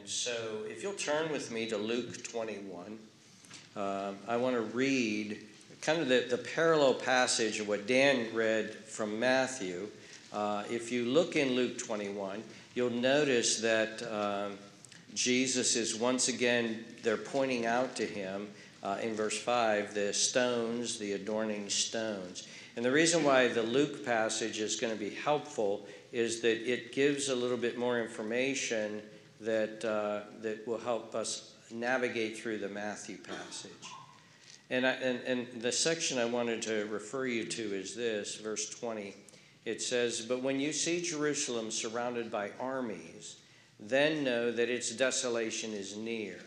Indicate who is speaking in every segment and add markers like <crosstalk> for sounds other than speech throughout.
Speaker 1: And so, if you'll turn with me to Luke 21, uh, I want to read kind of the, the parallel passage of what Dan read from Matthew. Uh, if you look in Luke 21, you'll notice that um, Jesus is once again, they're pointing out to him uh, in verse 5 the stones, the adorning stones. And the reason why the Luke passage is going to be helpful is that it gives a little bit more information that, uh, that will help us navigate through the Matthew passage. And, I, and, and the section I wanted to refer you to is this, verse 20. It says, But when you see Jerusalem surrounded by armies, then know that its desolation is near.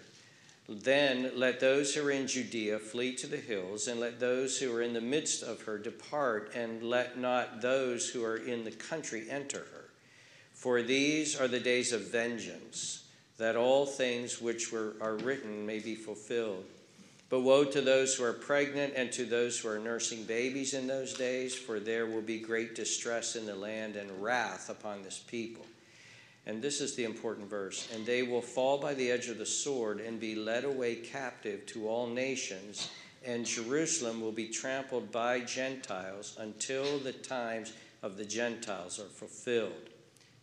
Speaker 1: Then let those who are in Judea flee to the hills, and let those who are in the midst of her depart, and let not those who are in the country enter her. For these are the days of vengeance, that all things which were, are written may be fulfilled. But woe to those who are pregnant and to those who are nursing babies in those days, for there will be great distress in the land and wrath upon this people. And this is the important verse. And they will fall by the edge of the sword and be led away captive to all nations, and Jerusalem will be trampled by Gentiles until the times of the Gentiles are fulfilled.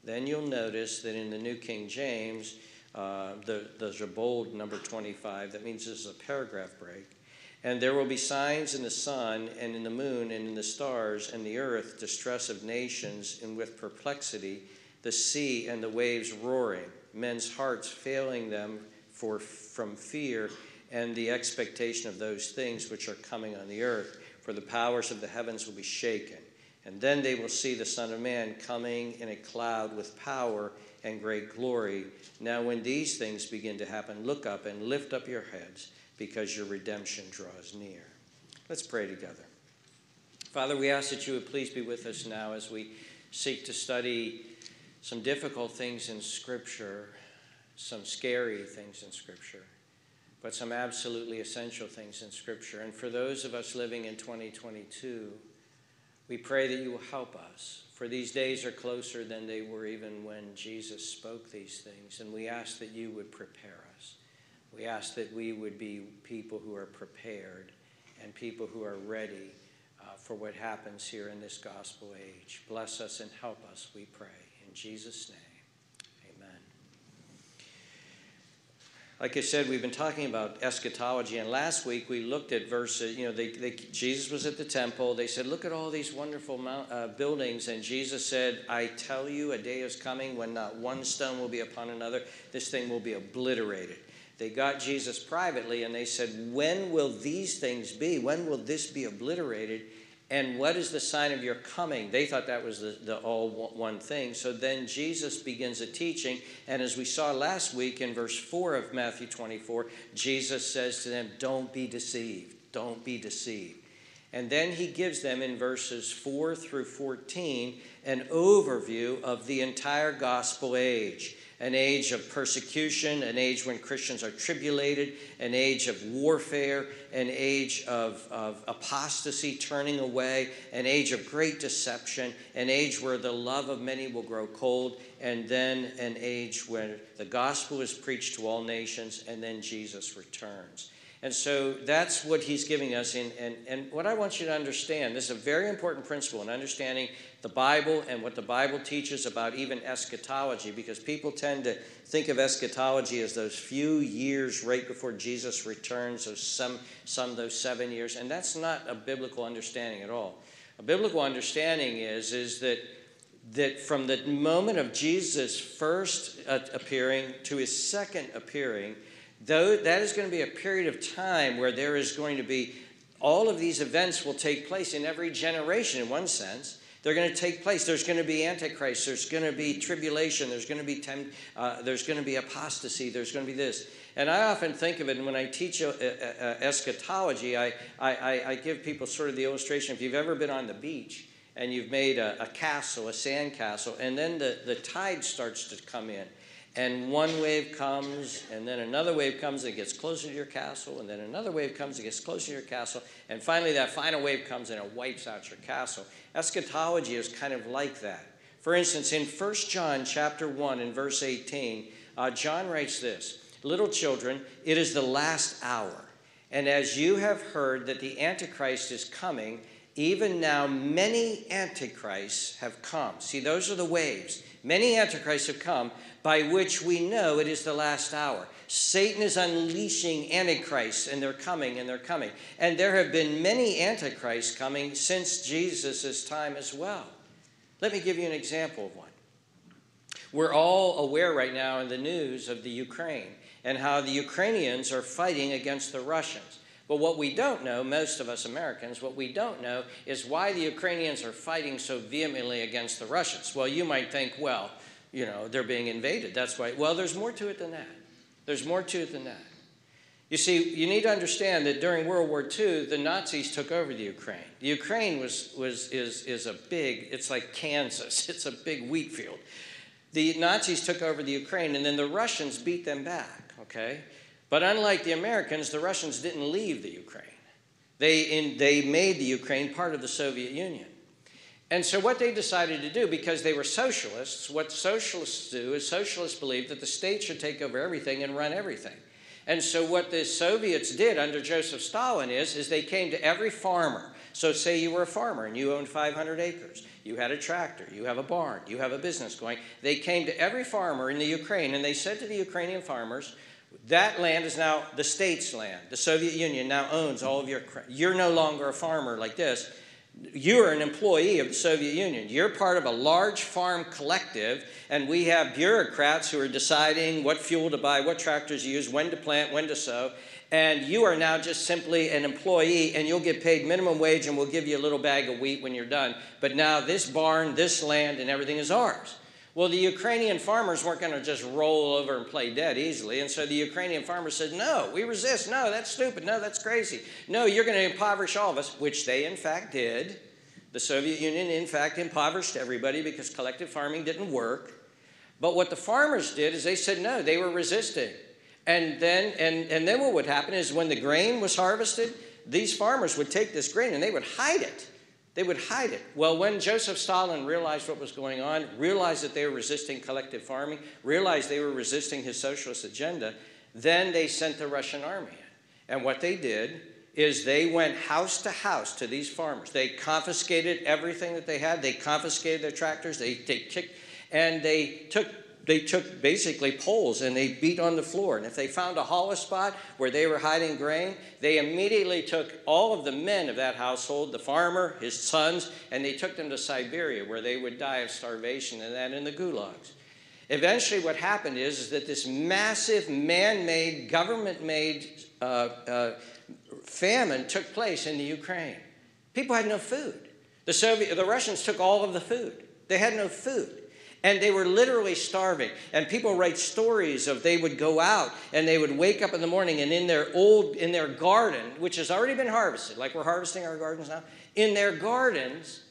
Speaker 1: Then you'll notice that in the New King James, uh, the, there's a bold number 25. That means this is a paragraph break. And there will be signs in the sun and in the moon and in the stars and the earth, distress of nations, and with perplexity, the sea and the waves roaring, men's hearts failing them for, from fear and the expectation of those things which are coming on the earth. For the powers of the heavens will be shaken. And then they will see the Son of Man coming in a cloud with power and great glory. Now, when these things begin to happen, look up and lift up your heads because your redemption draws near. Let's pray together. Father, we ask that you would please be with us now as we seek to study some difficult things in Scripture, some scary things in Scripture, but some absolutely essential things in Scripture. And for those of us living in 2022, we pray that you will help us for these days are closer than they were even when Jesus spoke these things. And we ask that you would prepare us. We ask that we would be people who are prepared and people who are ready uh, for what happens here in this gospel age. Bless us and help us, we pray. In Jesus' name. Like I said, we've been talking about eschatology, and last week we looked at verses. You know, they, they, Jesus was at the temple. They said, "Look at all these wonderful mount, uh, buildings," and Jesus said, "I tell you, a day is coming when not one stone will be upon another. This thing will be obliterated." They got Jesus privately, and they said, "When will these things be? When will this be obliterated?" And what is the sign of your coming? They thought that was the, the all one thing. So then Jesus begins a teaching. And as we saw last week in verse 4 of Matthew 24, Jesus says to them, Don't be deceived. Don't be deceived. And then he gives them in verses 4 through 14 an overview of the entire gospel age an age of persecution, an age when Christians are tribulated, an age of warfare, an age of, of apostasy, turning away, an age of great deception, an age where the love of many will grow cold, and then an age where the gospel is preached to all nations, and then Jesus returns. And so that's what he's giving us. In, and, and what I want you to understand this is a very important principle in understanding the Bible and what the Bible teaches about even eschatology, because people tend to think of eschatology as those few years right before Jesus returns, or some, some those seven years. And that's not a biblical understanding at all. A biblical understanding is, is that, that from the moment of Jesus' first uh, appearing to his second appearing, Though that is going to be a period of time where there is going to be all of these events will take place in every generation in one sense. They're going to take place. There's going to be antichrist. There's going to be tribulation. There's going to be tem- uh, there's going to be apostasy. There's going to be this. And I often think of it, and when I teach uh, uh, uh, eschatology, I, I, I, give people sort of the illustration. If you've ever been on the beach and you've made a, a castle, a sand castle, and then the, the tide starts to come in, and one wave comes, and then another wave comes and gets closer to your castle, and then another wave comes and gets closer to your castle, and finally that final wave comes and it wipes out your castle. Eschatology is kind of like that. For instance, in 1 John chapter 1 and verse 18, uh, John writes this Little children, it is the last hour. And as you have heard that the Antichrist is coming, even now many Antichrists have come. See, those are the waves. Many Antichrists have come, by which we know it is the last hour. Satan is unleashing Antichrists, and they're coming, and they're coming. And there have been many Antichrists coming since Jesus' time as well. Let me give you an example of one. We're all aware right now in the news of the Ukraine and how the Ukrainians are fighting against the Russians. But what we don't know, most of us Americans, what we don't know is why the Ukrainians are fighting so vehemently against the Russians. Well, you might think, well, you know, they're being invaded. That's why. Well, there's more to it than that. There's more to it than that. You see, you need to understand that during World War II, the Nazis took over the Ukraine. The Ukraine was, was, is, is a big, it's like Kansas, <laughs> it's a big wheat field. The Nazis took over the Ukraine, and then the Russians beat them back, okay? But unlike the Americans, the Russians didn't leave the Ukraine. They, in, they made the Ukraine part of the Soviet Union. And so, what they decided to do, because they were socialists, what socialists do is socialists believe that the state should take over everything and run everything. And so, what the Soviets did under Joseph Stalin is, is they came to every farmer. So, say you were a farmer and you owned 500 acres, you had a tractor, you have a barn, you have a business going. They came to every farmer in the Ukraine and they said to the Ukrainian farmers, that land is now the state's land. The Soviet Union now owns all of your. You're no longer a farmer like this you are an employee of the Soviet Union. You're part of a large farm collective, and we have bureaucrats who are deciding what fuel to buy, what tractors to use, when to plant, when to sow. And you are now just simply an employee, and you'll get paid minimum wage, and we'll give you a little bag of wheat when you're done. But now this barn, this land, and everything is ours. Well, the Ukrainian farmers weren't going to just roll over and play dead easily. And so the Ukrainian farmers said, No, we resist. No, that's stupid. No, that's crazy. No, you're going to impoverish all of us, which they in fact did. The Soviet Union, in fact, impoverished everybody because collective farming didn't work. But what the farmers did is they said, No, they were resisting. And then, and, and then what would happen is when the grain was harvested, these farmers would take this grain and they would hide it they would hide it. Well, when Joseph Stalin realized what was going on, realized that they were resisting collective farming, realized they were resisting his socialist agenda, then they sent the Russian army in. And what they did is they went house to house to these farmers. They confiscated everything that they had. They confiscated their tractors. They, they kicked, and they took they took basically poles and they beat on the floor. And if they found a hollow spot where they were hiding grain, they immediately took all of the men of that household, the farmer, his sons, and they took them to Siberia where they would die of starvation and then in the gulags. Eventually, what happened is, is that this massive man made, government made uh, uh, famine took place in the Ukraine. People had no food. The, Soviet, the Russians took all of the food. They had no food. And they were literally starving. And people write stories of they would go out and they would wake up in the morning and in their old, in their garden, which has already been harvested, like we're harvesting our gardens now, in their gardens,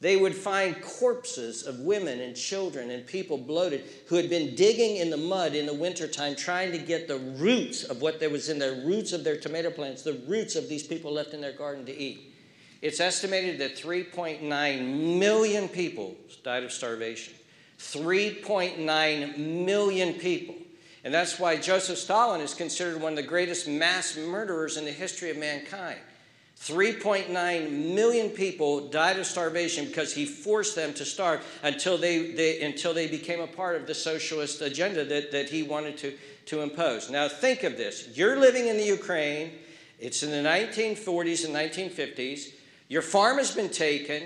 Speaker 1: they would find corpses of women and children and people bloated who had been digging in the mud in the wintertime trying to get the roots of what there was in the roots of their tomato plants, the roots of these people left in their garden to eat. It's estimated that 3.9 million people died of starvation. 3.9 million people. And that's why Joseph Stalin is considered one of the greatest mass murderers in the history of mankind. 3.9 million people died of starvation because he forced them to starve until they, they, until they became a part of the socialist agenda that, that he wanted to, to impose. Now, think of this. You're living in the Ukraine, it's in the 1940s and 1950s. Your farm has been taken,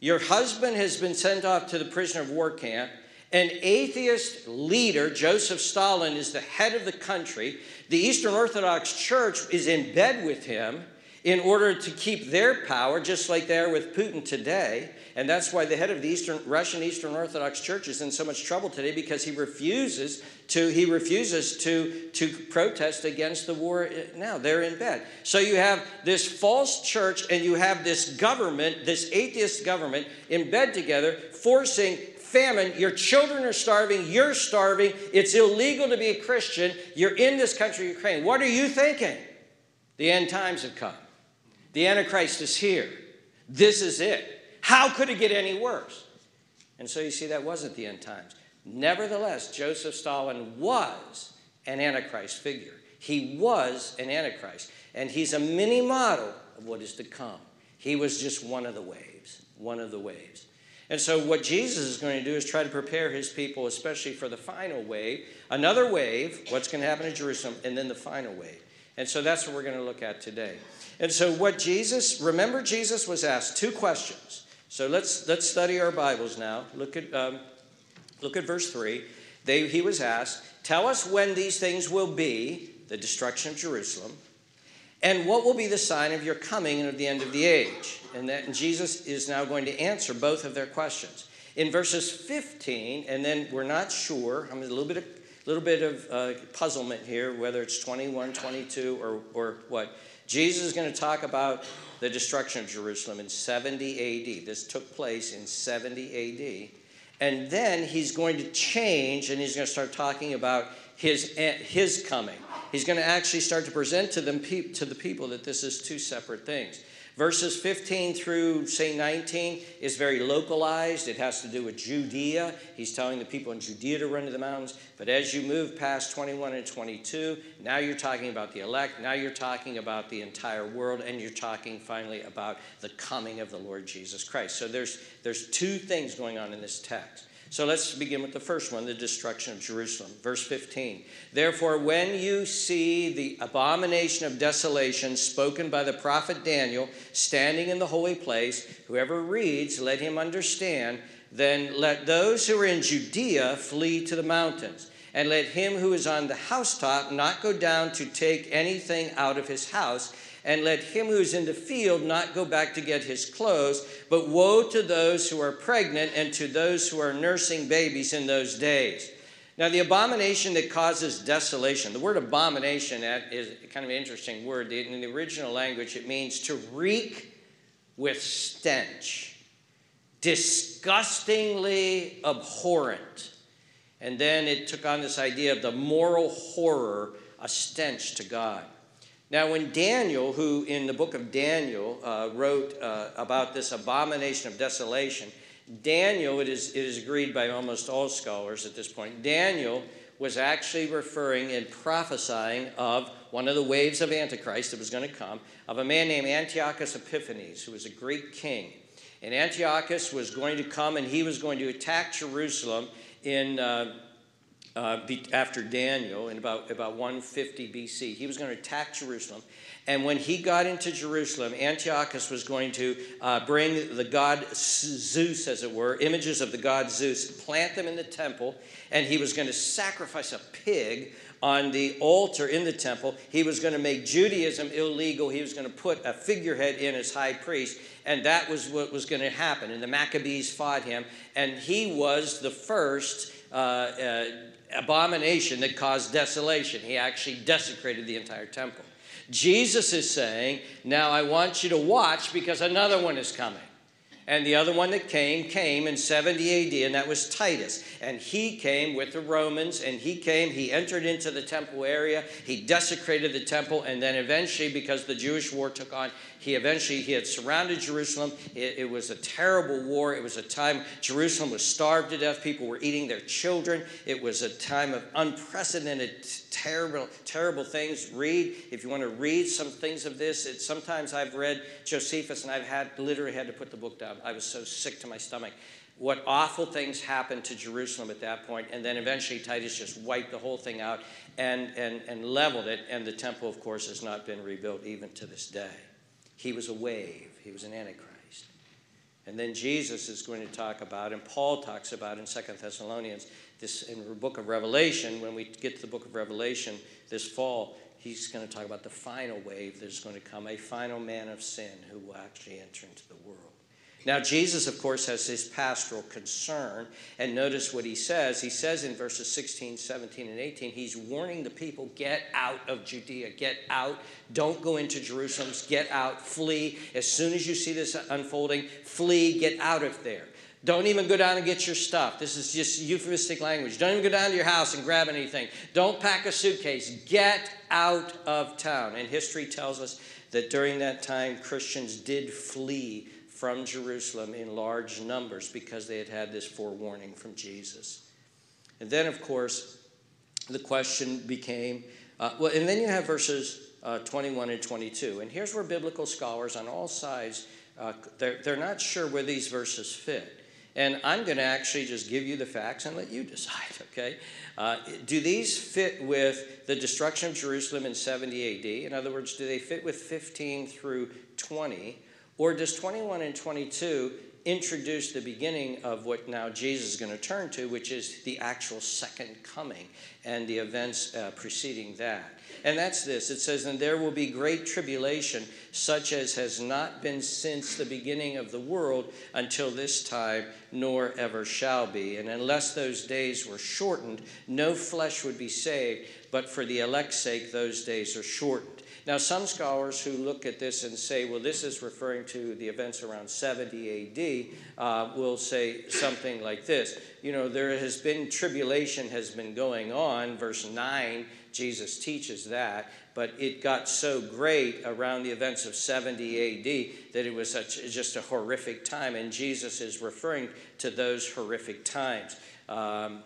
Speaker 1: your husband has been sent off to the prisoner of war camp. An atheist leader, Joseph Stalin, is the head of the country. The Eastern Orthodox Church is in bed with him in order to keep their power, just like they are with Putin today. And that's why the head of the Eastern, Russian Eastern Orthodox Church is in so much trouble today because he refuses to, he refuses to, to protest against the war now. They're in bed. So you have this false church and you have this government, this atheist government, in bed together, forcing famine. Your children are starving. You're starving. It's illegal to be a Christian. You're in this country, Ukraine. What are you thinking? The end times have come. The Antichrist is here. This is it. How could it get any worse? And so you see, that wasn't the end times. Nevertheless, Joseph Stalin was an Antichrist figure. He was an Antichrist. And he's a mini model of what is to come. He was just one of the waves, one of the waves. And so, what Jesus is going to do is try to prepare his people, especially for the final wave, another wave, what's going to happen in Jerusalem, and then the final wave. And so, that's what we're going to look at today. And so, what Jesus, remember, Jesus was asked two questions. So, let's, let's study our Bibles now. Look at, um, look at verse 3. They, he was asked, Tell us when these things will be, the destruction of Jerusalem, and what will be the sign of your coming and of the end of the age? And that and Jesus is now going to answer both of their questions. In verses 15, and then we're not sure, I'm a little bit of, little bit of uh, puzzlement here, whether it's 21, 22, or, or what. Jesus is going to talk about the destruction of Jerusalem in 70 AD. This took place in 70 AD. And then he's going to change and he's going to start talking about his, his coming he's going to actually start to present to them to the people that this is two separate things. Verses 15 through, say, 19 is very localized. It has to do with Judea. He's telling the people in Judea to run to the mountains. But as you move past 21 and 22, now you're talking about the elect. Now you're talking about the entire world. And you're talking finally about the coming of the Lord Jesus Christ. So there's, there's two things going on in this text. So let's begin with the first one the destruction of Jerusalem. Verse 15. Therefore, when you see the abomination of desolation spoken by the prophet Daniel standing in the holy place, whoever reads, let him understand. Then let those who are in Judea flee to the mountains. And let him who is on the housetop not go down to take anything out of his house and let him who is in the field not go back to get his clothes. But woe to those who are pregnant and to those who are nursing babies in those days. Now, the abomination that causes desolation, the word abomination is kind of an interesting word. In the original language, it means to reek with stench, disgustingly abhorrent. And then it took on this idea of the moral horror, a stench to God. Now, when Daniel, who in the book of Daniel uh, wrote uh, about this abomination of desolation, Daniel, it is, it is agreed by almost all scholars at this point, Daniel was actually referring and prophesying of one of the waves of Antichrist that was going to come, of a man named Antiochus Epiphanes, who was a Greek king. And Antiochus was going to come and he was going to attack Jerusalem in. Uh, uh, after Daniel in about, about 150 BC. He was going to attack Jerusalem. And when he got into Jerusalem, Antiochus was going to uh, bring the god Zeus, as it were, images of the god Zeus, plant them in the temple, and he was going to sacrifice a pig on the altar in the temple. He was going to make Judaism illegal. He was going to put a figurehead in as high priest, and that was what was going to happen. And the Maccabees fought him, and he was the first. Uh, uh, abomination that caused desolation. He actually desecrated the entire temple. Jesus is saying, Now I want you to watch because another one is coming. And the other one that came, came in 70 AD, and that was Titus. And he came with the Romans, and he came, he entered into the temple area, he desecrated the temple, and then eventually, because the Jewish war took on, he eventually he had surrounded Jerusalem. It, it, was a terrible war. It was a time Jerusalem was starved to death. People were eating their children. It was a time of unprecedented, terrible, terrible things. Read if you want to read some things of this. It, sometimes I've read Josephus, and I've had literally had to put the book down. I was so sick to my stomach what awful things happened to Jerusalem at that point, and then eventually Titus just wiped the whole thing out and, and, and leveled it, and the temple, of course, has not been rebuilt even to this day. He was a wave, he was an antichrist. And then Jesus is going to talk about, and Paul talks about in Second Thessalonians, this in the book of Revelation, when we get to the book of Revelation this fall, he's going to talk about the final wave that's going to come, a final man of sin who will actually enter into the world. Now, Jesus, of course, has his pastoral concern. And notice what he says. He says in verses 16, 17, and 18, he's warning the people get out of Judea, get out. Don't go into Jerusalem, get out, flee. As soon as you see this unfolding, flee, get out of there. Don't even go down and get your stuff. This is just euphemistic language. Don't even go down to your house and grab anything. Don't pack a suitcase. Get out of town. And history tells us that during that time, Christians did flee from Jerusalem in large numbers because they had had this forewarning from Jesus. And then, of course, the question became uh, well, and then you have verses uh, 21 and 22. And here's where biblical scholars on all sides, uh, they're, they're not sure where these verses fit. And I'm going to actually just give you the facts and let you <laughs> decide, okay? Uh, do these fit with the destruction of Jerusalem in 70 AD? In other words, do they fit with 15 through 20? Or does 21 and 22 introduce the beginning of what now Jesus is going to turn to, which is the actual second coming and the events uh, preceding that. And that's this it says, And there will be great tribulation, such as has not been since the beginning of the world until this time, nor ever shall be. And unless those days were shortened, no flesh would be saved, but for the elect's sake, those days are shortened. Now, some scholars who look at this and say, well, this is referring to the events around 70 AD, uh, will say something like this. You know, there has been tribulation has been going on. Verse 9, Jesus teaches that. But it got so great around the events of 70 AD that it was such, just a horrific time. And Jesus is referring to those horrific times. Um,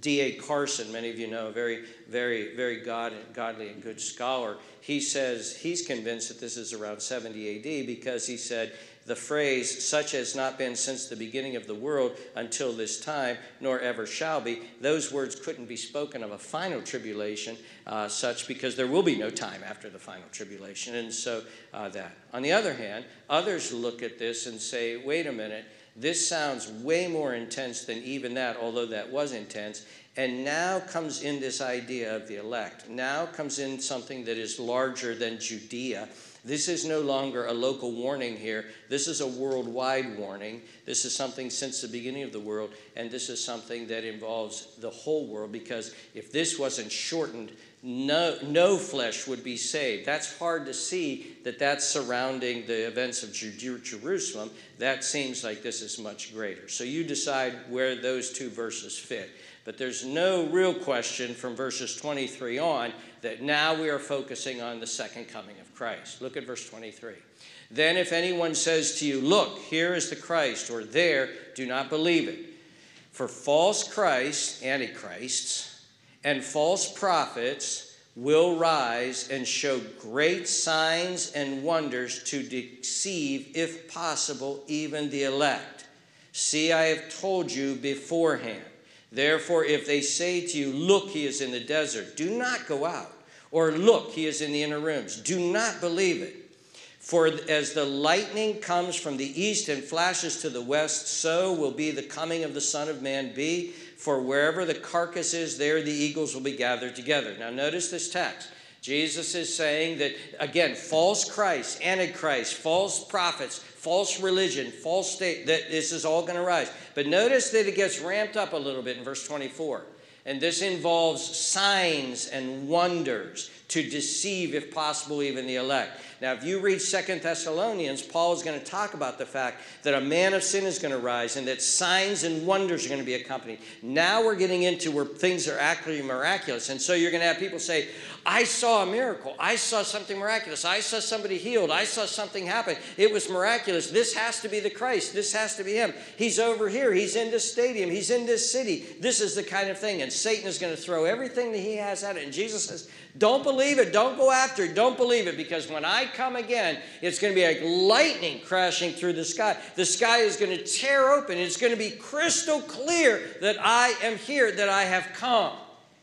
Speaker 1: D.A. Carson, many of you know, very, very, very God, godly and good scholar, he says he's convinced that this is around 70 AD because he said the phrase, such has not been since the beginning of the world until this time, nor ever shall be, those words couldn't be spoken of a final tribulation, uh, such because there will be no time after the final tribulation. And so uh, that. On the other hand, others look at this and say, wait a minute this sounds way more intense than even that, although that was intense. And now comes in this idea of the elect. Now comes in something that is larger than Judea. This is no longer a local warning here. This is a worldwide warning. This is something since the beginning of the world, and this is something that involves the whole world because if this wasn't shortened, no, no flesh would be saved. That's hard to see that that's surrounding the events of Jerusalem. That seems like this is much greater. So you decide where those two verses fit. But there's no real question from verses 23 on that now we are focusing on the second coming of Christ. Look at verse 23. Then, if anyone says to you, Look, here is the Christ, or there, do not believe it. For false Christs, antichrists, and false prophets will rise and show great signs and wonders to deceive, if possible, even the elect. See, I have told you beforehand. Therefore, if they say to you, Look, he is in the desert, do not go out. Or, Look, he is in the inner rooms, do not believe it. For as the lightning comes from the east and flashes to the west, so will be the coming of the Son of Man be. For wherever the carcass is, there the eagles will be gathered together. Now, notice this text. Jesus is saying that, again, false Christ, antichrist, false prophets, false religion, false state, that this is all going to rise. But notice that it gets ramped up a little bit in verse 24. And this involves signs and wonders to deceive, if possible, even the elect. Now, if you read Second Thessalonians, Paul is going to talk about the fact that a man of sin is going to rise and that signs and wonders are going to be accompanied. Now we're getting into where things are actually miraculous. And so you're going to have people say, I saw a miracle. I saw something miraculous. I saw somebody healed. I saw something happen. It was miraculous. This has to be the Christ. This has to be him. He's over here. He's in this stadium. He's in this city. This is the kind of thing. And Satan is going to throw everything that he has at it. And Jesus says, Don't believe it. Don't go after it. Don't believe it because when I come again, it's going to be like lightning crashing through the sky. The sky is going to tear open. It's going to be crystal clear that I am here, that I have come.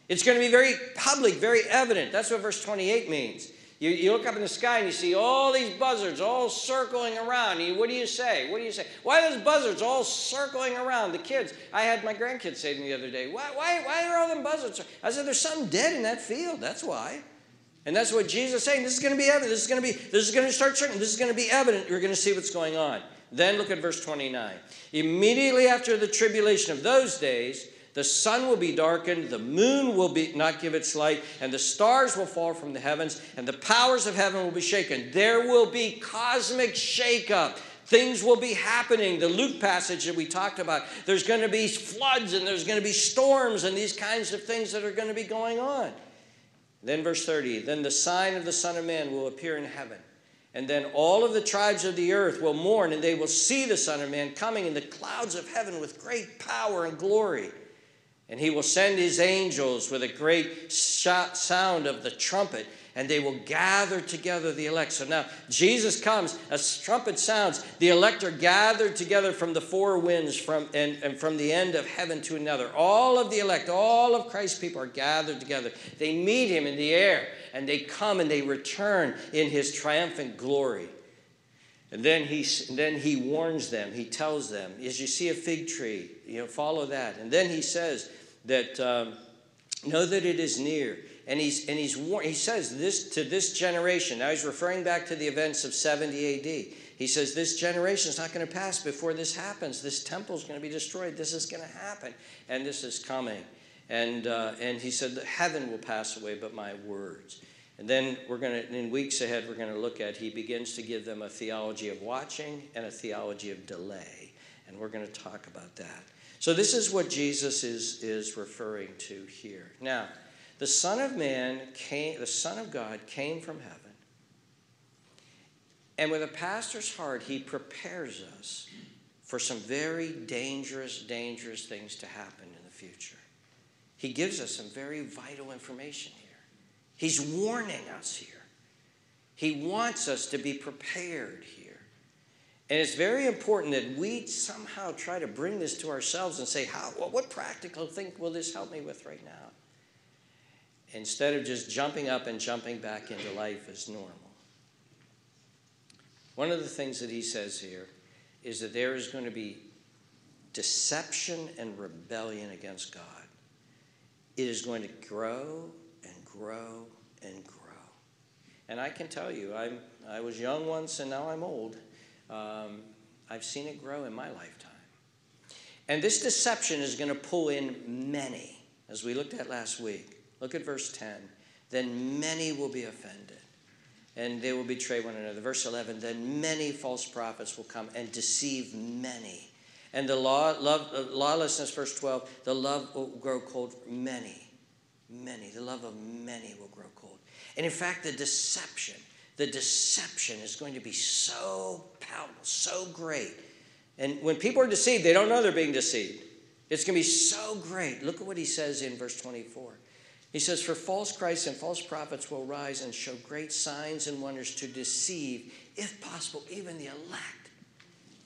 Speaker 1: It's going to be very public, very evident. That's what verse 28 means. You, you look up in the sky and you see all these buzzards all circling around. You, what do you say? What do you say? Why are those buzzards all circling around? The kids, I had my grandkids say to me the other day, why, why, why are all them buzzards? I said, there's something dead in that field. That's why. And that's what Jesus is saying. This is going to be evident. This is going to be, this is going to start certain. This is going to be evident. You're going to see what's going on. Then look at verse 29. Immediately after the tribulation of those days, the sun will be darkened, the moon will be, not give its light, and the stars will fall from the heavens, and the powers of heaven will be shaken. There will be cosmic shakeup. Things will be happening. The Luke passage that we talked about, there's going to be floods and there's going to be storms and these kinds of things that are going to be going on. Then, verse 30 Then the sign of the Son of Man will appear in heaven. And then all of the tribes of the earth will mourn, and they will see the Son of Man coming in the clouds of heaven with great power and glory. And he will send his angels with a great sound of the trumpet, and they will gather together the elect. So now Jesus comes, a trumpet sounds, the elect are gathered together from the four winds from, and, and from the end of heaven to another. All of the elect, all of Christ's people are gathered together. They meet him in the air, and they come and they return in his triumphant glory. And then he, then he warns them, he tells them, as you see a fig tree, you know, follow that. And then he says that, um, know that it is near. And he's, and he's he says this to this generation. Now he's referring back to the events of 70 AD. He says, This generation is not going to pass before this happens. This temple is going to be destroyed. This is going to happen. And this is coming. And, uh, and he said, Heaven will pass away, but my words. And then we're going to, in weeks ahead, we're going to look at, he begins to give them a theology of watching and a theology of delay. And we're going to talk about that. So this is what Jesus is, is referring to here. Now, the Son of Man came, the Son of God came from heaven. And with a pastor's heart, he prepares us for some very dangerous, dangerous things to happen in the future. He gives us some very vital information here. He's warning us here. He wants us to be prepared here. And it's very important that we somehow try to bring this to ourselves and say, How, what practical thing will this help me with right now? Instead of just jumping up and jumping back into life as normal. One of the things that he says here is that there is going to be deception and rebellion against God. It is going to grow and grow and grow. And I can tell you, I'm, I was young once and now I'm old. Um, I've seen it grow in my lifetime. And this deception is going to pull in many, as we looked at last week. Look at verse 10. Then many will be offended, and they will betray one another. Verse 11. Then many false prophets will come and deceive many. And the law, love, uh, lawlessness, verse 12, the love will grow cold for many many, the love of many will grow cold. And in fact, the deception, the deception is going to be so powerful, so great. And when people are deceived, they don't know they're being deceived. It's going to be so great. Look at what he says in verse 24. He says, For false Christs and false prophets will rise and show great signs and wonders to deceive, if possible, even the elect.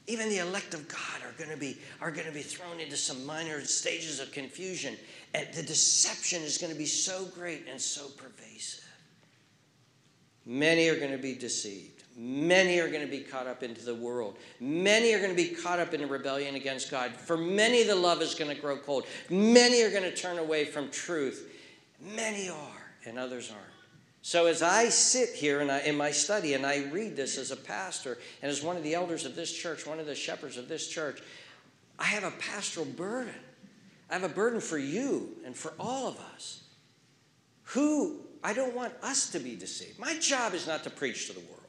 Speaker 1: Even the elect of God are going to be, are going to be thrown into some minor stages of confusion. And the deception is going to be so great and so pervasive. Many are going to be deceived. Many are going to be caught up into the world. Many are going to be caught up in a rebellion against God. For many, the love is going to grow cold. Many are going to turn away from truth. Many are, and others aren't. So as I sit here I, in my study and I read this as a pastor and as one of the elders of this church, one of the shepherds of this church, I have a pastoral burden. I have a burden for you and for all of us. Who, I don't want us to be deceived. My job is not to preach to the world.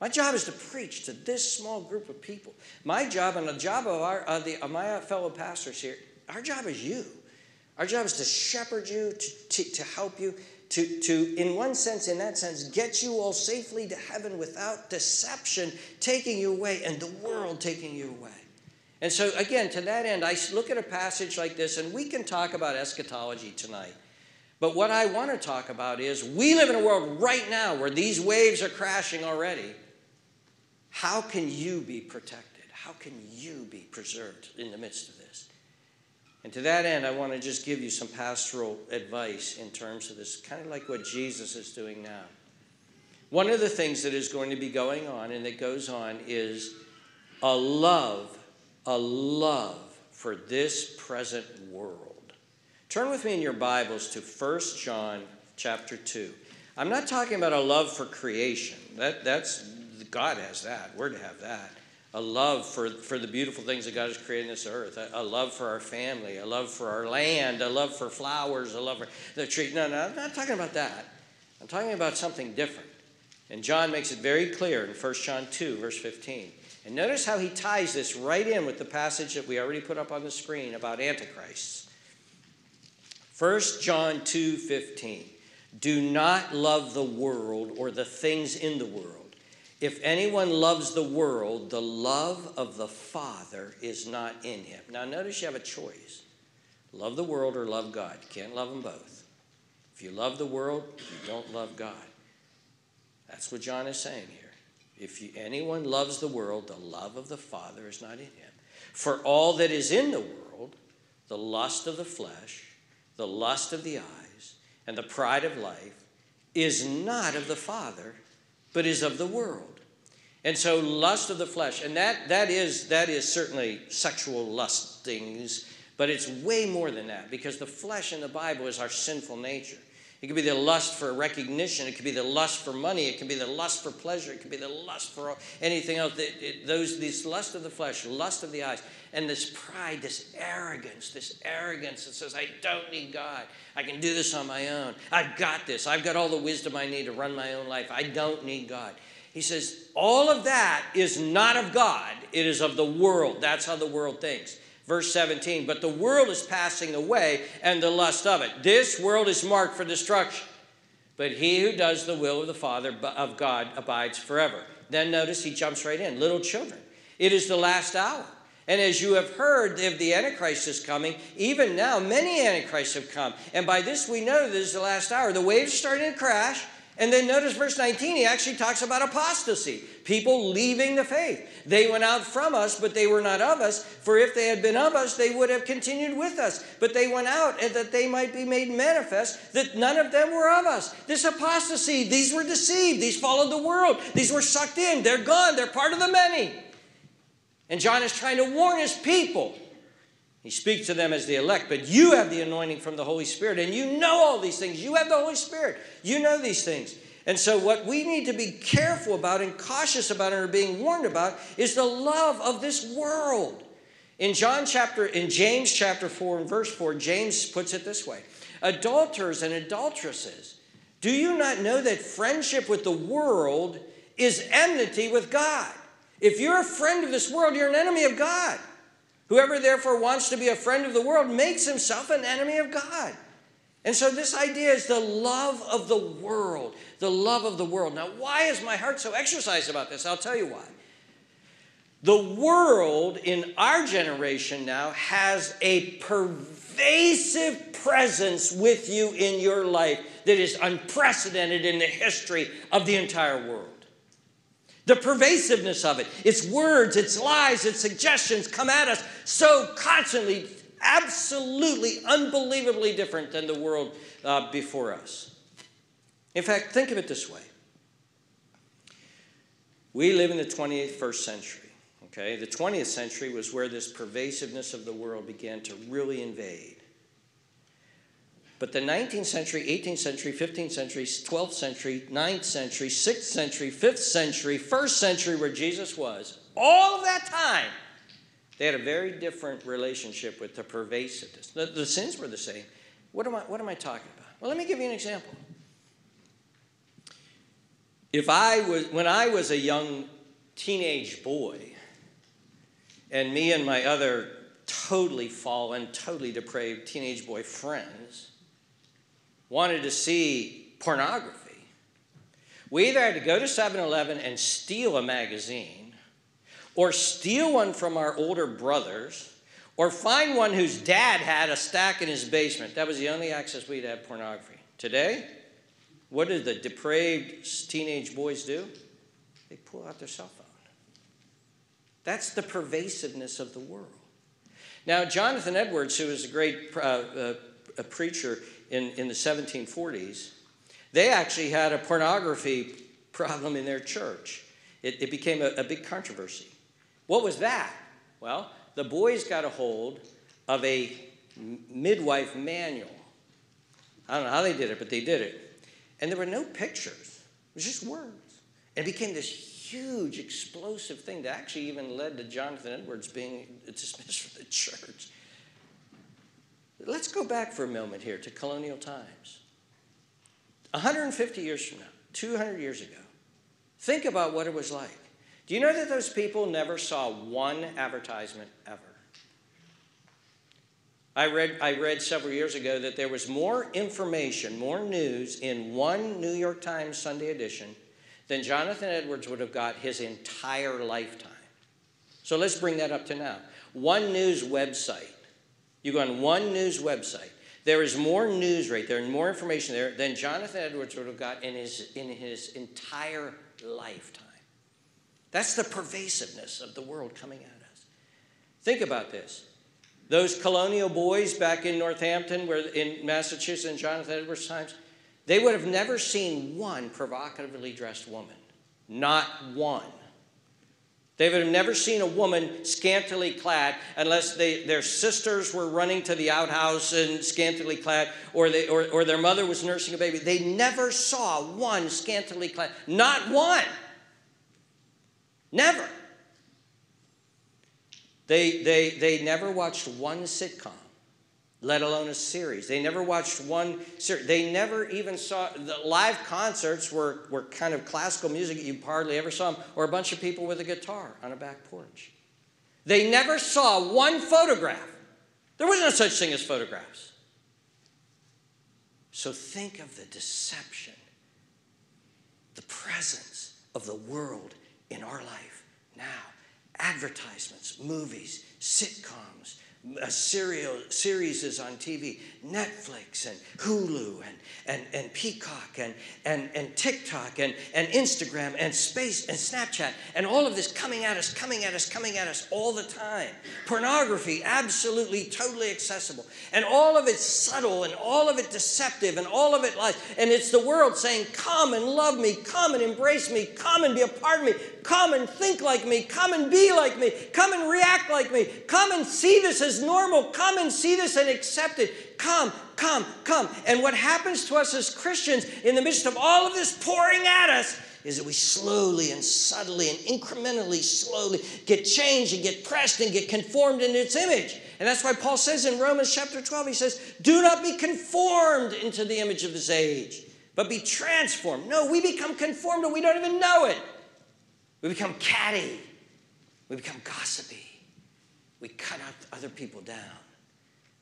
Speaker 1: My job is to preach to this small group of people. My job and the job of, our, of, the, of my fellow pastors here, our job is you. Our job is to shepherd you, to, to, to help you, to, to, in one sense, in that sense, get you all safely to heaven without deception taking you away and the world taking you away. And so, again, to that end, I look at a passage like this, and we can talk about eschatology tonight. But what I want to talk about is we live in a world right now where these waves are crashing already. How can you be protected? How can you be preserved in the midst of this? And to that end, I want to just give you some pastoral advice in terms of this, kind of like what Jesus is doing now. One of the things that is going to be going on and that goes on is a love a love for this present world. Turn with me in your Bibles to 1 John chapter 2. I'm not talking about a love for creation. That, that's God has that. We're to have that. A love for, for the beautiful things that God has created in this earth. A, a love for our family. A love for our land. A love for flowers. A love for the tree. No, no, I'm not talking about that. I'm talking about something different. And John makes it very clear in 1 John 2, verse 15. And notice how he ties this right in with the passage that we already put up on the screen about antichrists. 1 John 2:15. Do not love the world or the things in the world. If anyone loves the world, the love of the Father is not in him. Now notice you have a choice. Love the world or love God. You can't love them both. If you love the world, you don't love God. That's what John is saying here. If you, anyone loves the world, the love of the Father is not in him. For all that is in the world, the lust of the flesh, the lust of the eyes, and the pride of life, is not of the Father, but is of the world. And so lust of the flesh, and that, that, is, that is certainly sexual lustings, but it's way more than that because the flesh in the Bible is our sinful nature. It could be the lust for recognition. It could be the lust for money. It could be the lust for pleasure. It could be the lust for anything else. It, it, those, these lust of the flesh, lust of the eyes, and this pride, this arrogance, this arrogance that says, I don't need God. I can do this on my own. I've got this. I've got all the wisdom I need to run my own life. I don't need God. He says, all of that is not of God. It is of the world. That's how the world thinks. Verse 17, but the world is passing away and the lust of it. This world is marked for destruction. But he who does the will of the Father of God abides forever. Then notice he jumps right in. Little children, it is the last hour. And as you have heard, if the Antichrist is coming, even now many Antichrists have come. And by this we know this is the last hour. The waves are starting to crash. And then notice verse 19, he actually talks about apostasy, people leaving the faith. They went out from us, but they were not of us. For if they had been of us, they would have continued with us. But they went out, and that they might be made manifest that none of them were of us. This apostasy, these were deceived, these followed the world, these were sucked in, they're gone, they're part of the many. And John is trying to warn his people he speaks to them as the elect, but you have the anointing from the Holy Spirit, and you know all these things. You have the Holy Spirit. You know these things. And so, what we need to be careful about and cautious about and are being warned about is the love of this world. In John chapter, in James chapter 4 and verse 4, James puts it this way Adulterers and adulteresses, do you not know that friendship with the world is enmity with God? If you're a friend of this world, you're an enemy of God. Whoever therefore wants to be a friend of the world makes himself an enemy of God. And so, this idea is the love of the world. The love of the world. Now, why is my heart so exercised about this? I'll tell you why. The world in our generation now has a pervasive presence with you in your life that is unprecedented in the history of the entire world. The pervasiveness of it, its words, its lies, its suggestions come at us so constantly, absolutely, unbelievably different than the world uh, before us. In fact, think of it this way we live in the 21st century. Okay, the 20th century was where this pervasiveness of the world began to really invade. But the 19th century, 18th century, 15th century, 12th century, 9th century, 6th century, 5th century, 1st century, where Jesus was, all of that time, they had a very different relationship with the pervasiveness. The, the sins were the same. What am, I, what am I talking about? Well, let me give you an example. If I was, when I was a young teenage boy, and me and my other totally fallen, totally depraved teenage boy friends wanted to see pornography, we either had to go to 7 Eleven and steal a magazine, or steal one from our older brothers, or find one whose dad had a stack in his basement. That was the only access we'd have pornography. Today, what do the depraved teenage boys do? They pull out their cell phone. That's the pervasiveness of the world. Now, Jonathan Edwards, who was a great uh, uh, a preacher, in, in the 1740s, they actually had a pornography problem in their church. It, it became a, a big controversy. What was that? Well, the boys got a hold of a midwife manual. I don't know how they did it, but they did it. And there were no pictures, it was just words. It became this huge, explosive thing that actually even led to Jonathan Edwards being dismissed <laughs> from the church. Let's go back for a moment here to colonial times. 150 years from now, 200 years ago, think about what it was like. Do you know that those people never saw one advertisement ever? I read, I read several years ago that there was more information, more news in one New York Times Sunday edition than Jonathan Edwards would have got his entire lifetime. So let's bring that up to now. One news website You go on one news website. There is more news rate, there is more information there than Jonathan Edwards would have got in his, in his entire lifetime. That's the pervasiveness of the world coming at us. Think about this. Those colonial boys back in Northampton, where in Massachusetts in Jonathan Edwards' times, they would have never seen one provocatively dressed woman. Not one. They would have never seen a woman scantily clad unless they, their sisters were running to the outhouse and scantily clad, or, they, or, or their mother was nursing a baby. They never saw one scantily clad. Not one. Never. They, they, they never watched one sitcom let alone a series. They never watched one series. They never even saw the live concerts were, were kind of classical music. You hardly ever saw them, or a bunch of people with a guitar on a back porch. They never saw one photograph. There was no such thing as photographs. So think of the deception, the presence of the world in our life now. Advertisements, movies, sitcoms, a serial series is on TV, Netflix and Hulu and, and, and Peacock and, and, and TikTok and, and Instagram and Space and Snapchat and all of this coming at us, coming at us, coming at us all the time. Pornography, absolutely, totally accessible. And all of it subtle and all of it deceptive and all of it lies. And it's the world saying, Come and love me, come and embrace me, come and be a part of me, come and think like me, come and be like me, come and react like me, come and see this as normal. Come and see this and accept it. Come, come, come. And what happens to us as Christians in the midst of all of this pouring at us is that we slowly and subtly and incrementally slowly get changed and get pressed and get conformed into its image. And that's why Paul says in Romans chapter 12, he says, Do not be conformed into the image of this age, but be transformed. No, we become conformed and we don't even know it. We become catty, we become gossipy, we cut other people down.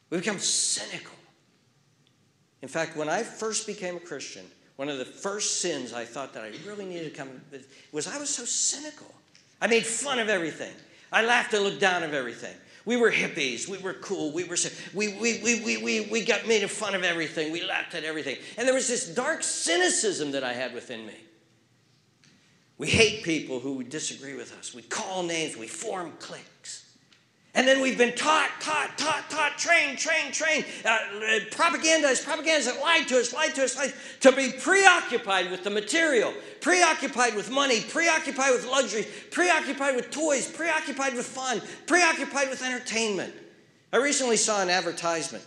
Speaker 1: We become cynical. In fact, when I first became a Christian, one of the first sins I thought that I really needed to come with was I was so cynical. I made fun of everything. I laughed and looked down at everything. We were hippies. We were cool. We were we, we, we, we, we, we got made fun of everything. We laughed at everything. And there was this dark cynicism that I had within me. We hate people who disagree with us. We call names. We form cliques. And then we've been taught, taught, taught, taught, trained, trained, trained, uh, propagandized, propagandists that lied to us, lied to us, lied, to be preoccupied with the material, preoccupied with money, preoccupied with luxury, preoccupied with toys, preoccupied with fun, preoccupied with entertainment. I recently saw an advertisement.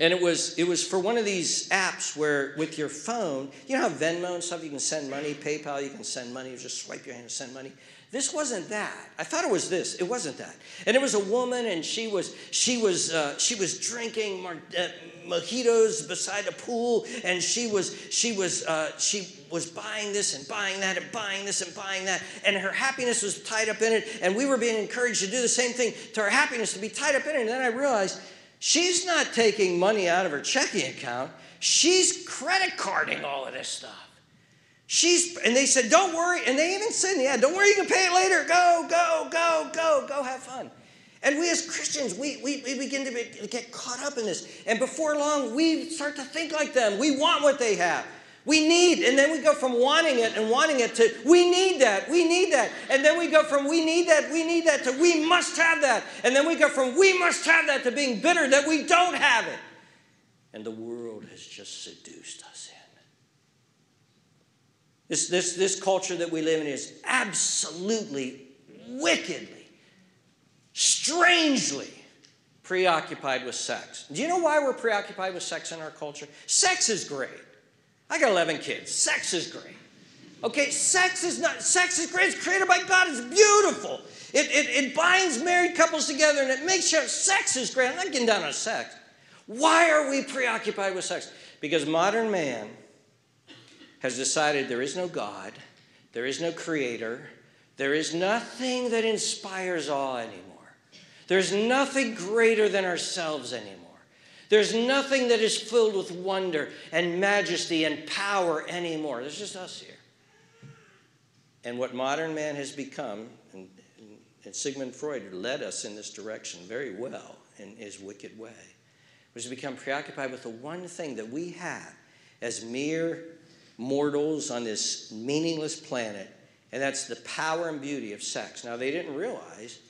Speaker 1: And it was, it was for one of these apps where, with your phone, you know how Venmo and stuff, you can send money, PayPal, you can send money, you just swipe your hand and send money. This wasn't that. I thought it was this. It wasn't that. And it was a woman, and she was she was uh, she was drinking mar- uh, mojitos beside a pool, and she was she was uh, she was buying this and buying that and buying this and buying that, and her happiness was tied up in it. And we were being encouraged to do the same thing to our happiness to be tied up in it. And then I realized she's not taking money out of her checking account. She's credit carding all of this stuff. She's, and they said, don't worry. And they even said, yeah, don't worry, you can pay it later. Go, go, go, go, go have fun. And we as Christians, we, we, we begin to, be, to get caught up in this. And before long, we start to think like them. We want what they have. We need, and then we go from wanting it and wanting it to we need that, we need that. And then we go from we need that, we need that to we must have that. And then we go from we must have that to being bitter that we don't have it. And the world has just seduced us. In. This, this, this culture that we live in is absolutely, wickedly, strangely preoccupied with sex. Do you know why we're preoccupied with sex in our culture? Sex is great. I got 11 kids. Sex is great. Okay, sex is not, sex is great. It's created by God. It's beautiful. It, it, it binds married couples together and it makes sure sex is great. I'm not getting down on sex. Why are we preoccupied with sex? Because modern man has decided there is no God, there is no creator, there is nothing that inspires awe anymore. There's nothing greater than ourselves anymore. There's nothing that is filled with wonder and majesty and power anymore. There's just us here. And what modern man has become, and, and Sigmund Freud led us in this direction very well, in his wicked way, was to become preoccupied with the one thing that we have as mere mortals on this meaningless planet, and that's the power and beauty of sex. Now, they didn't realize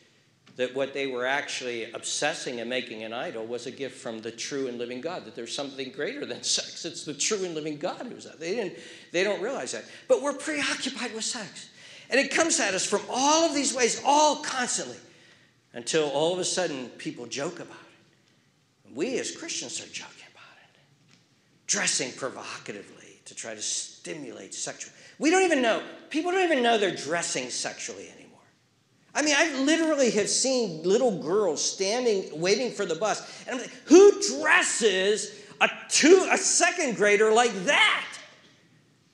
Speaker 1: that what they were actually obsessing and making an idol was a gift from the true and living God, that there's something greater than <laughs> sex. It's the true and living God who's that. They, didn't, they don't realize that. But we're preoccupied with sex. And it comes at us from all of these ways, all constantly, until all of a sudden people joke about it. We as Christians are joking about it, dressing provocatively to try to stimulate sexual. We don't even know, people don't even know they're dressing sexually anymore. I mean, I literally have seen little girls standing, waiting for the bus, and I'm like, who dresses a two, a second grader like that?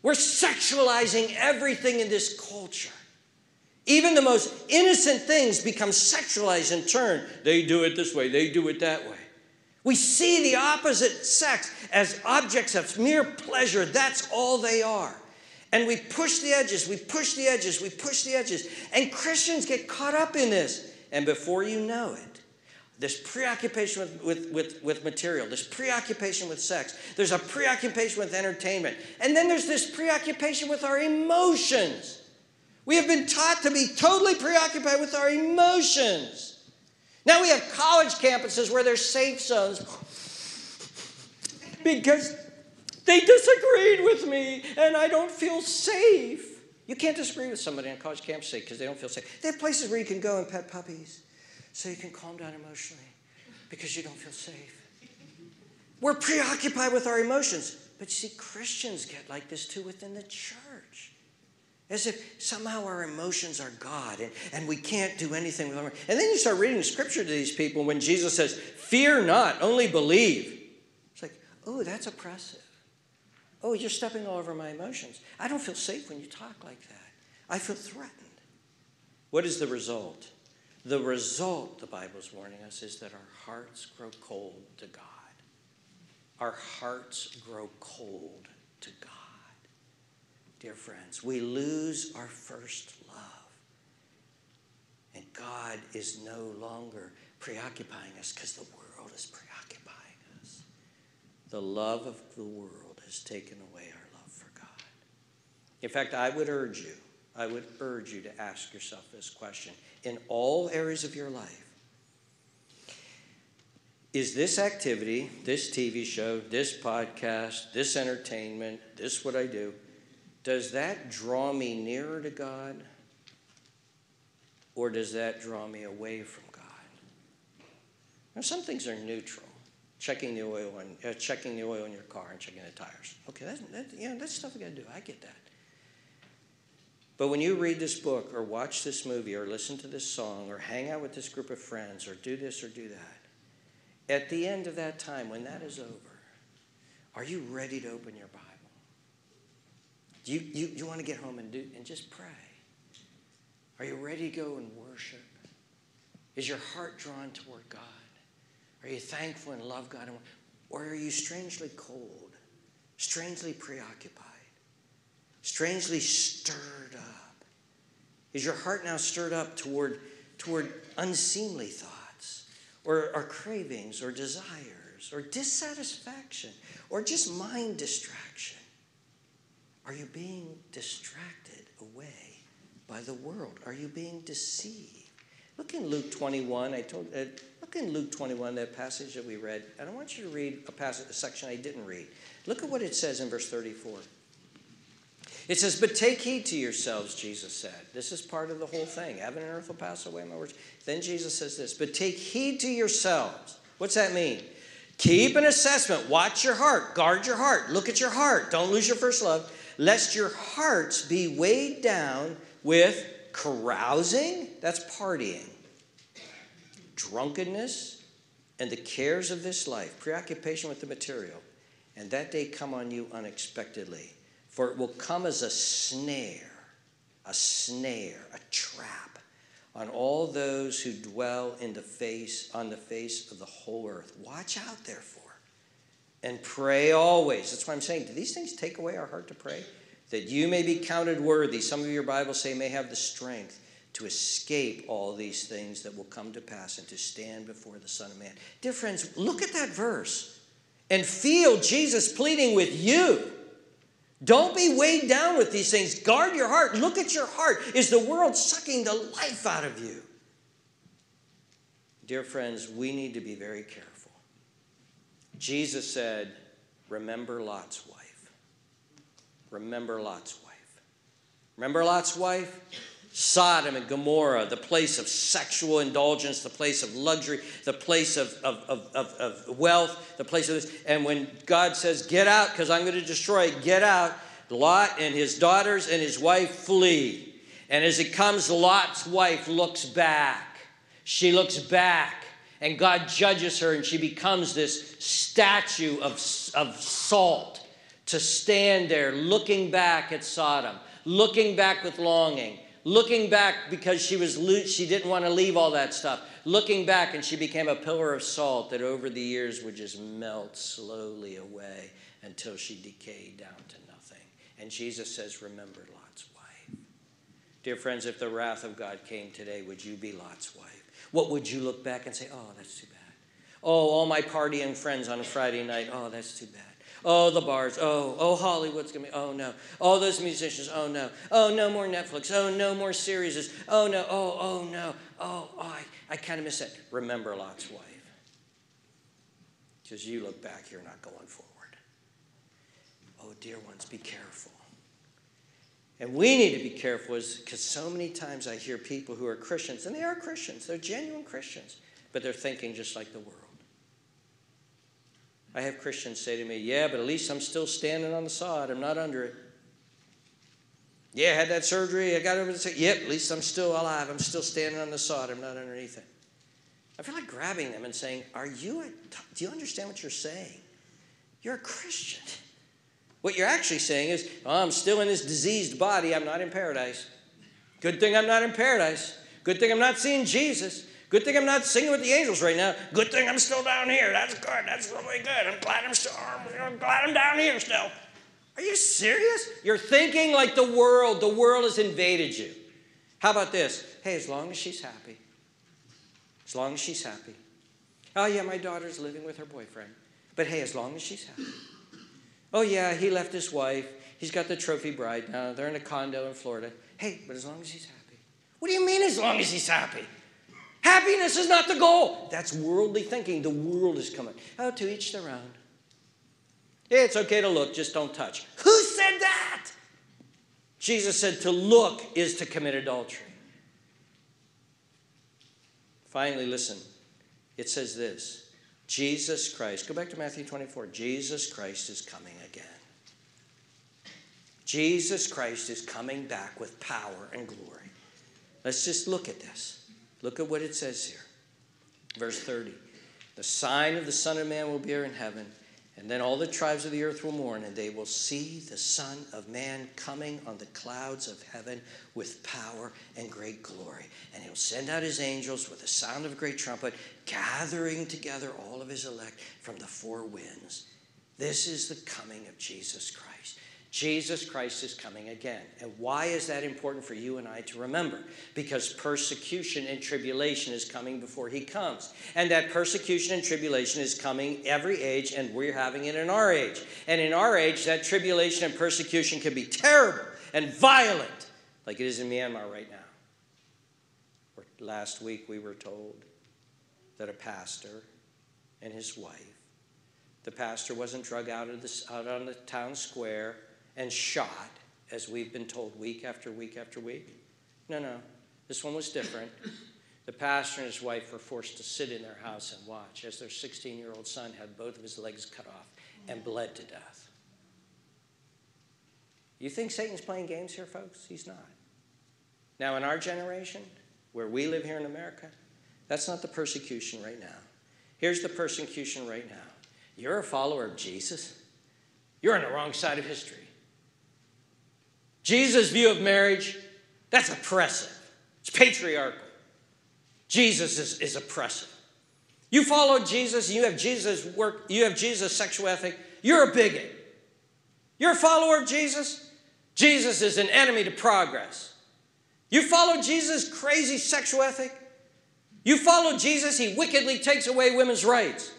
Speaker 1: We're sexualizing everything in this culture. Even the most innocent things become sexualized in turn. They do it this way, they do it that way. We see the opposite sex as objects of mere pleasure. That's all they are. And we push the edges, we push the edges, we push the edges. And Christians get caught up in this. And before you know it, this preoccupation with, with, with, with, material, this preoccupation with sex, there's a preoccupation with entertainment, and then there's this preoccupation with our emotions. We have been taught to be totally preoccupied with our emotions. Now we have college campuses where there's safe zones <laughs> because they disagreed with me and I don't feel safe. You can't disagree with somebody on college campus because they don't feel safe. They have places where you can go and pet puppies so you can calm down emotionally because you don't feel safe. We're preoccupied with our emotions. But you see, Christians get like this too within the church. As if somehow our emotions are God and, and we can't do anything with them. And then you start reading scripture to these people when Jesus says, Fear not, only believe. It's like, oh, that's oppressive. Oh, you're stepping all over my emotions. I don't feel safe when you talk like that. I feel threatened. What is the result? The result, the Bible is warning us, is that our hearts grow cold to God. Our hearts grow cold to God. Dear friends, we lose our first love. And God is no longer preoccupying us because the world is preoccupying us. The love of the world has taken away our love for God. In fact, I would urge you I would urge you to ask yourself this question in all areas of your life. Is this activity, this TV show, this podcast, this entertainment, this what I do, does that draw me nearer to God or does that draw me away from God? Now, some things are neutral. Checking the oil on, uh, checking the oil in your car and checking the tires. Okay, that's, that, know that's stuff we got to do. I get that. But when you read this book or watch this movie or listen to this song or hang out with this group of friends or do this or do that, at the end of that time, when that is over, are you ready to open your Bible? Do you, you, you want to get home and, do, and just pray? Are you ready to go and worship? Is your heart drawn toward God? Are you thankful and love God? Or are you strangely cold, strangely preoccupied? strangely stirred up? Is your heart now stirred up toward, toward unseemly thoughts or, or cravings or desires or dissatisfaction or just mind distraction? Are you being distracted away by the world? Are you being deceived? Look in Luke 21. I told uh, look in Luke 21, that passage that we read. And I want you to read a passage, a section I didn't read. Look at what it says in verse 34. It says, But take heed to yourselves, Jesus said. This is part of the whole thing. Heaven and earth will pass away, my words. Then Jesus says this, But take heed to yourselves. What's that mean? Keep an assessment. Watch your heart. Guard your heart. Look at your heart. Don't lose your first love, lest your hearts be weighed down with carousing, that's partying, drunkenness, and the cares of this life, preoccupation with the material, and that day come on you unexpectedly for it will come as a snare, a snare, a trap on all those who dwell in the face on the face of the whole earth. Watch out therefore and pray always. That's why I'm saying, do these things take away our heart to pray? That you may be counted worthy. Some of your Bibles say may have the strength to escape all these things that will come to pass and to stand before the Son of Man. Dear friends, look at that verse and feel Jesus pleading with you. Don't be weighed down with these things. Guard your heart. Look at your heart. Is the world sucking the life out of you? Dear friends, we need to be very careful. Jesus said, Remember Lot's wife. Remember Lot's wife. Remember Lot's wife? Sodom and Gomorrah, the place of sexual indulgence, the place of luxury, the place of, of, of, of, wealth, the place of this. And when God says, Get out, because I'm going to destroy it, get out, Lot and his daughters and his wife flee. And as it comes, Lot's wife looks back. She looks back, and God judges her, and she becomes this statue of, of salt to stand there looking back at Sodom, looking back with longing looking back because she was she didn't want to leave all that stuff looking back and she became a pillar of salt that over the years would just melt slowly away until she decayed down to nothing. And jesus says remember lot's wife. Dear friends if the wrath of god came today would you be lot's wife? What would you look back and say oh that's too bad. Oh all my partying friends on a friday night oh that's too bad Oh, the bars. Oh, oh, Hollywood's to be. Oh, no. All those musicians. Oh, no. Oh, no more Netflix. Oh, no more series. Oh, no. Oh, oh, no. Oh, oh I, I kind of miss it. Remember Lot's wife. Because you look back, you're not going forward. Oh, dear ones, be careful. And we need to be careful because so many times I hear people who are Christians, and they are Christians, they're genuine Christians, but they're thinking just like the world. I have Christians say to me, Yeah, but at least I'm still standing on the sod. I'm not under it. Yeah, I had that surgery. I got over the. Yep, at least I'm still alive. I'm still standing on the sod. I'm not underneath it. I feel like grabbing them and saying, Are you a, do you understand what you're saying? You're a Christian. What you're actually saying is, oh, I'm still in this diseased body. I'm not in paradise. Good thing I'm not in paradise. Good thing I'm not seeing Jesus. Good thing I'm not singing with the angels right now. Good thing I'm still down here. That's good. That's really good. I'm glad I'm still. I'm glad I'm down here still. Are you serious? You're thinking like the world. The world has invaded you. How about this? Hey, as long as she's happy. As long as she's happy. Oh, yeah, my daughter's living with her boyfriend. But hey, as long as she's happy. Oh, yeah, he left his wife. He's got the trophy bride now. They're in a condo in Florida. Hey, but as long as he's happy. What do you mean, as long as he's happy? Happiness is not the goal. That's worldly thinking. The world is coming. Oh, to each their own. It's okay to look, just don't touch. Who said that? Jesus said to look is to commit adultery. Finally, listen. It says this Jesus Christ, go back to Matthew 24. Jesus Christ is coming again. Jesus Christ is coming back with power and glory. Let's just look at this. Look at what it says here. Verse 30. The sign of the Son of Man will be here in heaven, and then all the tribes of the earth will mourn, and they will see the Son of Man coming on the clouds of heaven with power and great glory. And he'll send out his angels with the sound of a great trumpet, gathering together all of his elect from the four winds. This is the coming of Jesus Christ. Jesus Christ is coming again. And why is that important for you and I to remember? Because persecution and tribulation is coming before he comes. And that persecution and tribulation is coming every age, and we're having it in our age. And in our age, that tribulation and persecution can be terrible and violent, like it is in Myanmar right now. Where last week we were told that a pastor and his wife, the pastor wasn't drug out, of the, out on the town square and shot, as we've been told week after week after week. No, no, this one was different. The pastor and his wife were forced to sit in their house and watch as their 16 year old son had both of his legs cut off and bled to death. You think Satan's playing games here, folks? He's not. Now, in our generation, where we live here in America, that's not the persecution right now. Here's the persecution right now you're a follower of Jesus, you're on the wrong side of history. Jesus' view of marriage, that's oppressive. It's patriarchal. Jesus is, is oppressive. You follow Jesus, you have Jesus work, you have Jesus' sexual ethic, you're a bigot. You're a follower of Jesus, Jesus is an enemy to progress. You follow Jesus' crazy sexual ethic? You follow Jesus, he wickedly takes away women's rights.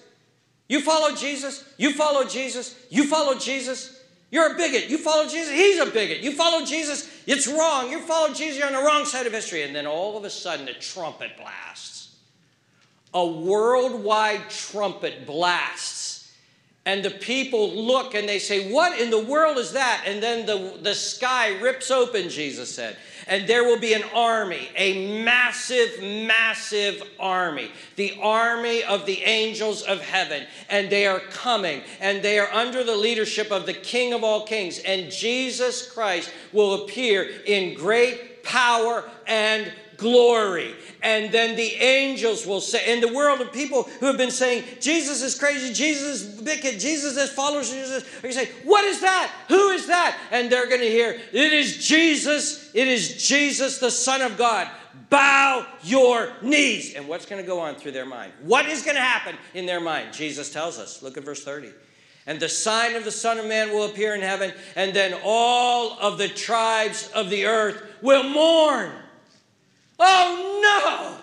Speaker 1: You follow Jesus, you follow Jesus, you follow Jesus. You're a bigot. You follow Jesus, he's a bigot. You follow Jesus, it's wrong. You follow Jesus, you're on the wrong side of history. And then all of a sudden, a trumpet blasts. A worldwide trumpet blasts. And the people look and they say, What in the world is that? And then the, the sky rips open, Jesus said and there will be an army, a massive, massive army, the army of the angels of heaven. And they are coming, and they are under the leadership of the King of all kings. And Jesus Christ will appear in great power and glory. And then the angels will say, in the world of people who have been saying, Jesus is crazy, Jesus is wicked, Jesus is followers of Jesus, are going to say, What is that? Who is that? And they're going to hear, It is Jesus, it is Jesus, the Son of God. Bow your knees. And what's going to go on through their mind? What is going to happen in their mind? Jesus tells us. Look at verse 30. And the sign of the Son of Man will appear in heaven, and then all of the tribes of the earth will mourn. Oh no!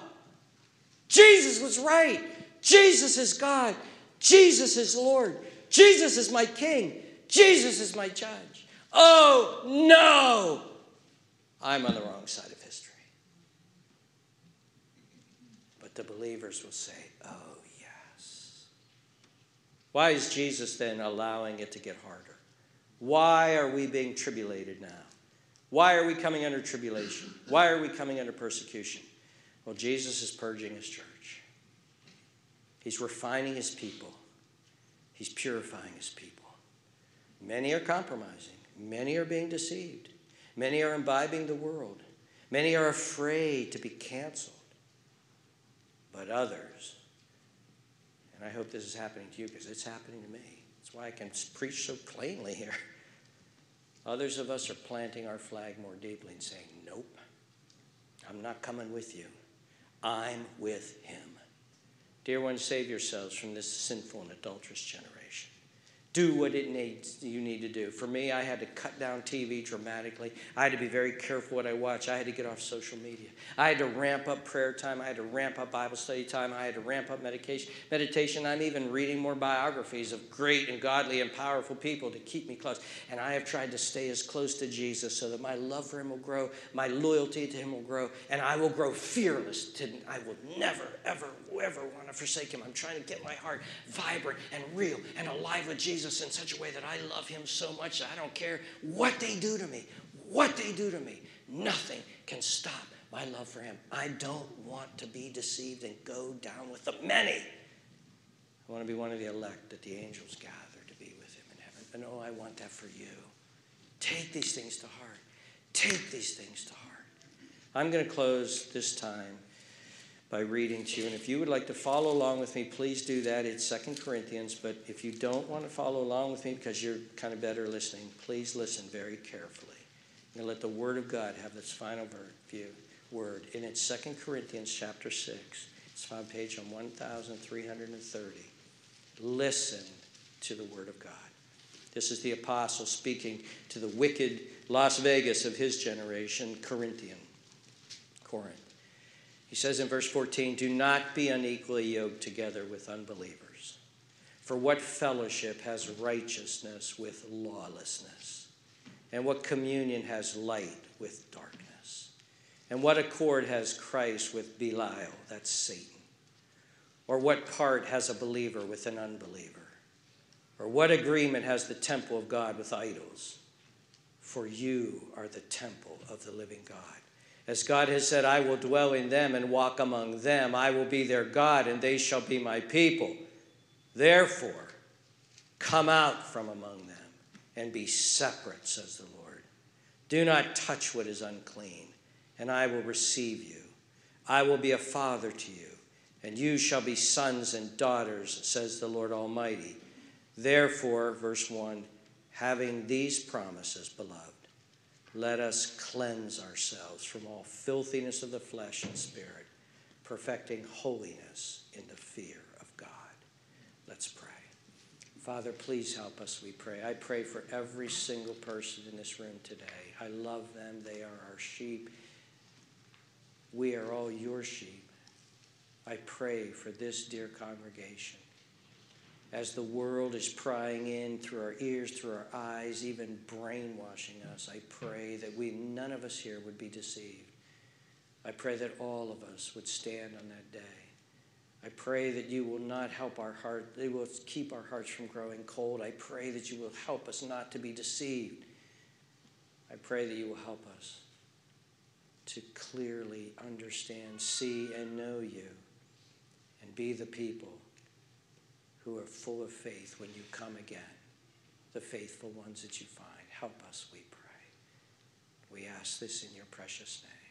Speaker 1: Jesus was right. Jesus is God. Jesus is Lord. Jesus is my King. Jesus is my judge. Oh no! I'm on the wrong side of history. But the believers will say, oh yes. Why is Jesus then allowing it to get harder? Why are we being tribulated now? Why are we coming under tribulation? Why are we coming under persecution? Well, Jesus is purging his church. He's refining his people. He's purifying his people. Many are compromising. Many are being deceived. Many are imbibing the world. Many are afraid to be canceled. But others, and I hope this is happening to you because it's happening to me. That's why I can preach so plainly here. <laughs> Others of us are planting our flag more deeply and saying, Nope, I'm not coming with you. I'm with him. Dear ones, save yourselves from this sinful and adulterous generation do what it needs you need to do. For me, I had to cut down TV dramatically. I had to be very careful what I watch. I had to get off social media. I had to ramp up prayer time. I had to ramp up Bible study time. I had to ramp up medication. Meditation. I'm even reading more biographies of great and godly and powerful people to keep me close. And I have tried to stay as close to Jesus so that my love for Him will grow, my loyalty to Him will grow, and I will grow fearless. To, I will never, ever, ever want to forsake Him. I'm trying to get my heart vibrant and real and alive with Jesus. Jesus in such a way that I love him so much that I don't care what they do to me, what they do to me. Nothing can stop my love for him. I don't want to be deceived and go down with the many. I want to be one of the elect that the angels gather to be with him in heaven. And oh, I want that for you. Take these things to heart. Take these things to heart. I'm going to close this time by reading to you. And if you would like to follow along with me, please do that. It's Second Corinthians. But if you don't want to follow along with me because you're kind of better listening, please listen very carefully. And let the Word of God have its final view, word. And it's Second Corinthians chapter 6. It's found page on 1330. Listen to the Word of God. This is the apostle speaking to the wicked Las Vegas of his generation, Corinthian, Corinth. He says in verse 14, Do not be unequally yoked together with unbelievers. For what fellowship has righteousness with lawlessness? And what communion has light with darkness? And what accord has Christ with Belial, that's Satan? Or what part has a believer with an unbeliever? Or what agreement has the temple of God with idols? For you are the temple of the living God. As God has said, I will dwell in them and walk among them. I will be their God, and they shall be my people. Therefore, come out from among them and be separate, says the Lord. Do not touch what is unclean, and I will receive you. I will be a father to you, and you shall be sons and daughters, says the Lord Almighty. Therefore, verse 1 having these promises, beloved let us cleanse ourselves from all filthiness of the flesh and spirit, perfecting holiness in the fear of God. Let's pray. Father, please help us, we pray. I pray for every single person in this room today. I love them. They are our sheep. We are all your sheep. I pray for this dear congregation. As the world is prying in through our ears, through our eyes, even brainwashing us, I pray that we, none of us here, would be deceived. I pray that all of us would stand on that day. I pray that you will not help our heart, they will keep our hearts from growing cold. I pray that you will help us not to be deceived. I pray that you will help us to clearly understand, see, and know you, and be the people who are full of faith when you come again, the faithful ones that you find. Help us, we pray. We ask this in your precious name.